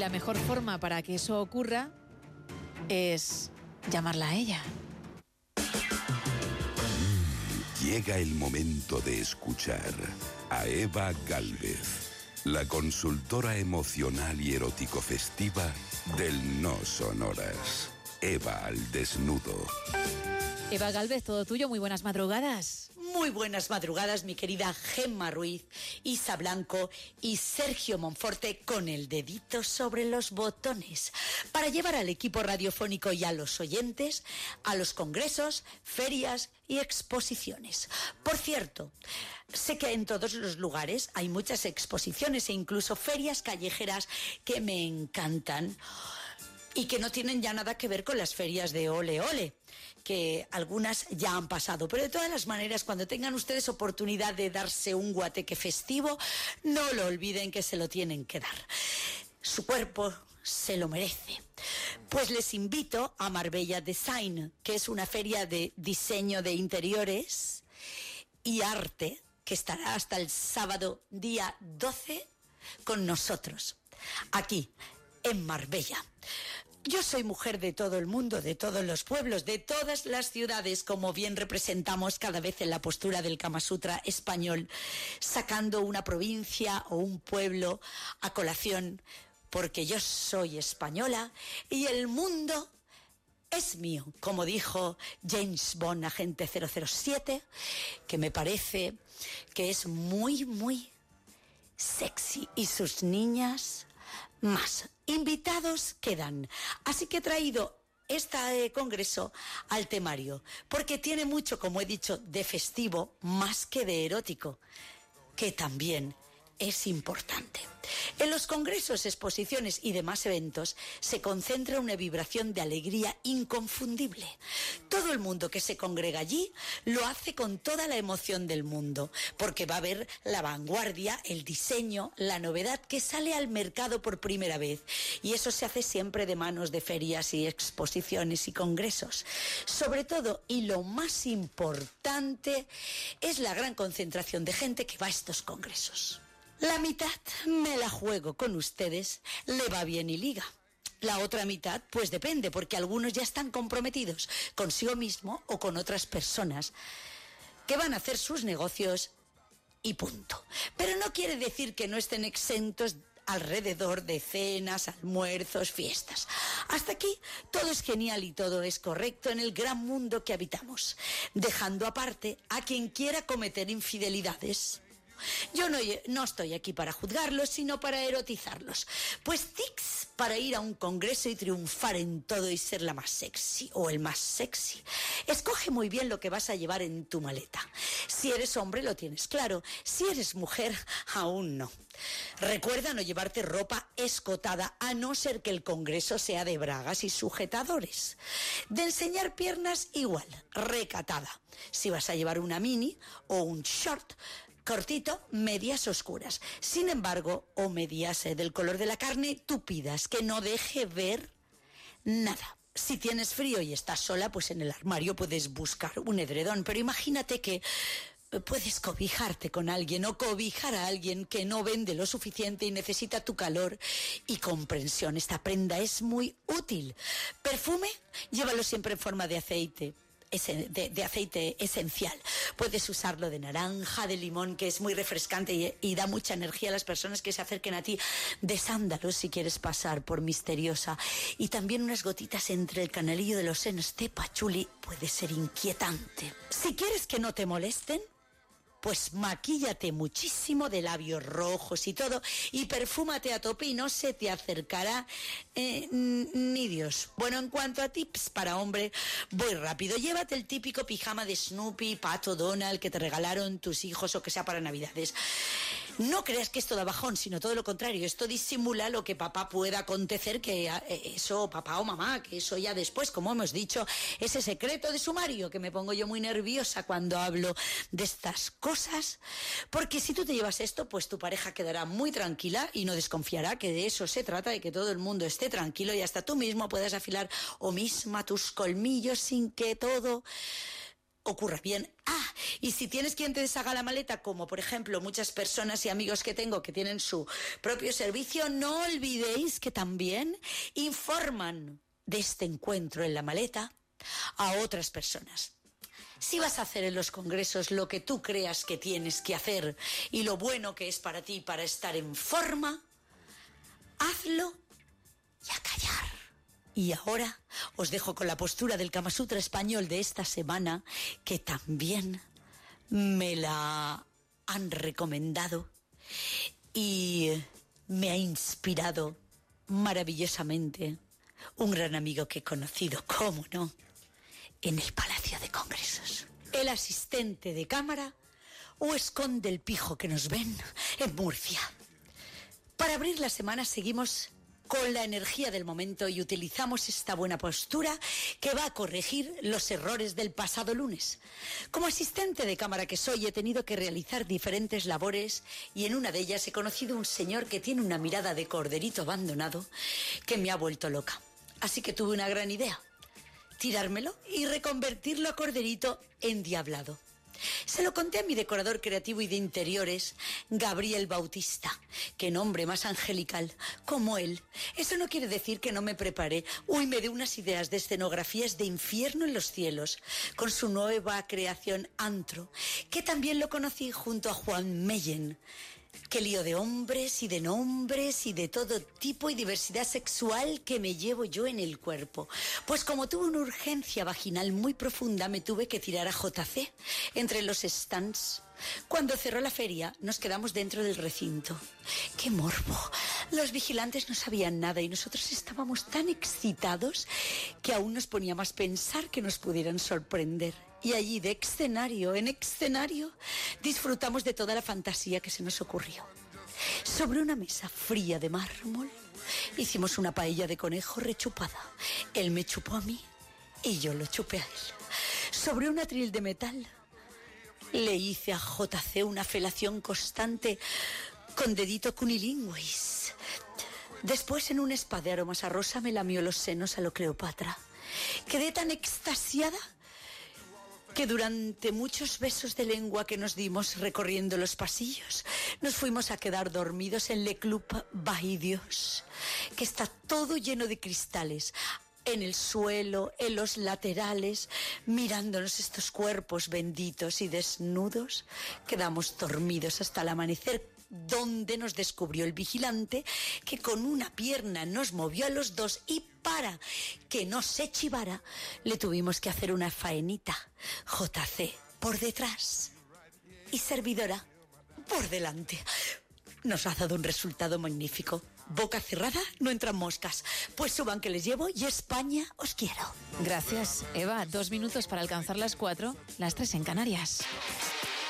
la mejor forma para que eso ocurra es llamarla a ella. Llega el momento de escuchar a Eva Galvez, la consultora emocional y erótico festiva del No Sonoras. Eva al desnudo. Eva Galvez, todo tuyo, muy buenas madrugadas. Muy buenas madrugadas, mi querida Gemma Ruiz, Isa Blanco y Sergio Monforte con el dedito sobre los botones para llevar al equipo radiofónico y a los oyentes a los congresos, ferias y exposiciones. Por cierto, sé que en todos los lugares hay muchas exposiciones e incluso ferias callejeras que me encantan y que no tienen ya nada que ver con las ferias de ole ole que algunas ya han pasado. Pero de todas las maneras, cuando tengan ustedes oportunidad de darse un guateque festivo, no lo olviden que se lo tienen que dar. Su cuerpo se lo merece. Pues les invito a Marbella Design, que es una feria de diseño de interiores y arte que estará hasta el sábado día 12 con nosotros, aquí, en Marbella. Yo soy mujer de todo el mundo, de todos los pueblos, de todas las ciudades, como bien representamos cada vez en la postura del Kama Sutra español, sacando una provincia o un pueblo a colación, porque yo soy española y el mundo es mío, como dijo James Bond, agente 007, que me parece que es muy, muy sexy. Y sus niñas más. Invitados quedan. Así que he traído este congreso al temario, porque tiene mucho, como he dicho, de festivo más que de erótico, que también es importante. En los congresos, exposiciones y demás eventos se concentra una vibración de alegría inconfundible. Todo el mundo que se congrega allí lo hace con toda la emoción del mundo, porque va a ver la vanguardia, el diseño, la novedad que sale al mercado por primera vez. Y eso se hace siempre de manos de ferias y exposiciones y congresos. Sobre todo, y lo más importante, es la gran concentración de gente que va a estos congresos. La mitad me la juego con ustedes, le va bien y liga. La otra mitad, pues depende, porque algunos ya están comprometidos consigo mismo o con otras personas que van a hacer sus negocios y punto. Pero no quiere decir que no estén exentos alrededor de cenas, almuerzos, fiestas. Hasta aquí todo es genial y todo es correcto en el gran mundo que habitamos, dejando aparte a quien quiera cometer infidelidades yo no, no estoy aquí para juzgarlos, sino para erotizarlos. Pues tics para ir a un congreso y triunfar en todo y ser la más sexy o el más sexy. Escoge muy bien lo que vas a llevar en tu maleta. Si eres hombre lo tienes claro, si eres mujer aún no. Recuerda no llevarte ropa escotada a no ser que el congreso sea de bragas y sujetadores. De enseñar piernas igual, recatada. Si vas a llevar una mini o un short, cortito, medias oscuras. Sin embargo, o medias eh, del color de la carne túpidas, que no deje ver nada. Si tienes frío y estás sola, pues en el armario puedes buscar un edredón, pero imagínate que eh, puedes cobijarte con alguien o cobijar a alguien que no vende lo suficiente y necesita tu calor y comprensión. Esta prenda es muy útil. Perfume, llévalo siempre en forma de aceite de, aceite esencial. Puedes usarlo de naranja, de limón, que es muy refrescante y, da mucha energía a las personas que se acerquen a ti, de sándalos si quieres pasar por misteriosa. Y también unas gotitas entre el canalillo de los senos de pachuli puede ser inquietante. Si quieres que no te molesten, pues maquíllate muchísimo de labios rojos y todo y perfúmate a tope y no se te acercará eh, ni Dios. Bueno, en cuanto a tips para hombre, voy rápido. Llévate el típico pijama de Snoopy, Pato, Donald que te regalaron tus hijos o que sea para Navidades. No creas que esto da bajón, sino todo lo contrario. Esto disimula lo que papá pueda acontecer, que eh, eso, papá o mamá, que eso ya después, como hemos dicho, ese secreto de sumario, que me pongo yo muy nerviosa cuando hablo de estas cosas. Porque si tú te llevas esto, pues tu pareja quedará muy tranquila y no desconfiará que de eso se trata, de que todo el mundo esté tranquilo y hasta tú mismo puedas afilar o misma tus colmillos sin que todo ocurra bien. Ah, y si tienes quien te deshaga la maleta, como por ejemplo muchas personas y amigos que tengo que tienen su propio servicio, no olvidéis que también informan de este encuentro en la maleta a otras personas. Si vas a hacer en los congresos lo que tú creas que tienes que hacer y lo bueno que es para ti para estar en forma, hazlo y a callar. Y ahora os dejo con la postura del Kama Sutra español de esta semana, que también me la han recomendado y me ha inspirado maravillosamente un gran amigo que he conocido, cómo no, en el Palacio de Congresos. El asistente de cámara o esconde el pijo que nos ven en Murcia. Para abrir la semana seguimos con la energía del momento y utilizamos esta buena postura que va a corregir los errores del pasado lunes. Como asistente de cámara que soy he tenido que realizar diferentes labores y en una de ellas he conocido un señor que tiene una mirada de corderito abandonado que me ha vuelto loca. Así que tuve una gran idea, tirármelo y reconvertirlo a corderito endiablado. Se lo conté a mi decorador creativo y de interiores, Gabriel Bautista. Qué nombre más angelical, como él. Eso no quiere decir que no me preparé. Uy, me dio unas ideas de escenografías de infierno en los cielos, con su nueva creación Antro, que también lo conocí junto a Juan Meyen. Qué lío de hombres y de nombres y de todo tipo y diversidad sexual que me llevo yo en el cuerpo. Pues como tuve una urgencia vaginal muy profunda, me tuve que tirar a JC entre los stands. Cuando cerró la feria, nos quedamos dentro del recinto. ¡Qué morbo! Los vigilantes no sabían nada y nosotros estábamos tan excitados que aún nos ponía más pensar que nos pudieran sorprender. Y allí, de escenario en escenario, disfrutamos de toda la fantasía que se nos ocurrió. Sobre una mesa fría de mármol, hicimos una paella de conejo rechupada. Él me chupó a mí y yo lo chupé a él. Sobre un atril de metal, le hice a JC una felación constante con dedito cunilingüis. Después, en un spa de aromas a rosa, me lamió los senos a lo Cleopatra. Quedé tan extasiada que durante muchos besos de lengua que nos dimos recorriendo los pasillos, nos fuimos a quedar dormidos en Le Club Bahidios, que está todo lleno de cristales, en el suelo, en los laterales, mirándonos estos cuerpos benditos y desnudos, quedamos dormidos hasta el amanecer donde nos descubrió el vigilante que con una pierna nos movió a los dos y para que no se chivara le tuvimos que hacer una faenita JC por detrás y servidora por delante. Nos ha dado un resultado magnífico. Boca cerrada, no entran moscas. Pues suban que les llevo y España os quiero. Gracias, Eva. Dos minutos para alcanzar las cuatro, las tres en Canarias.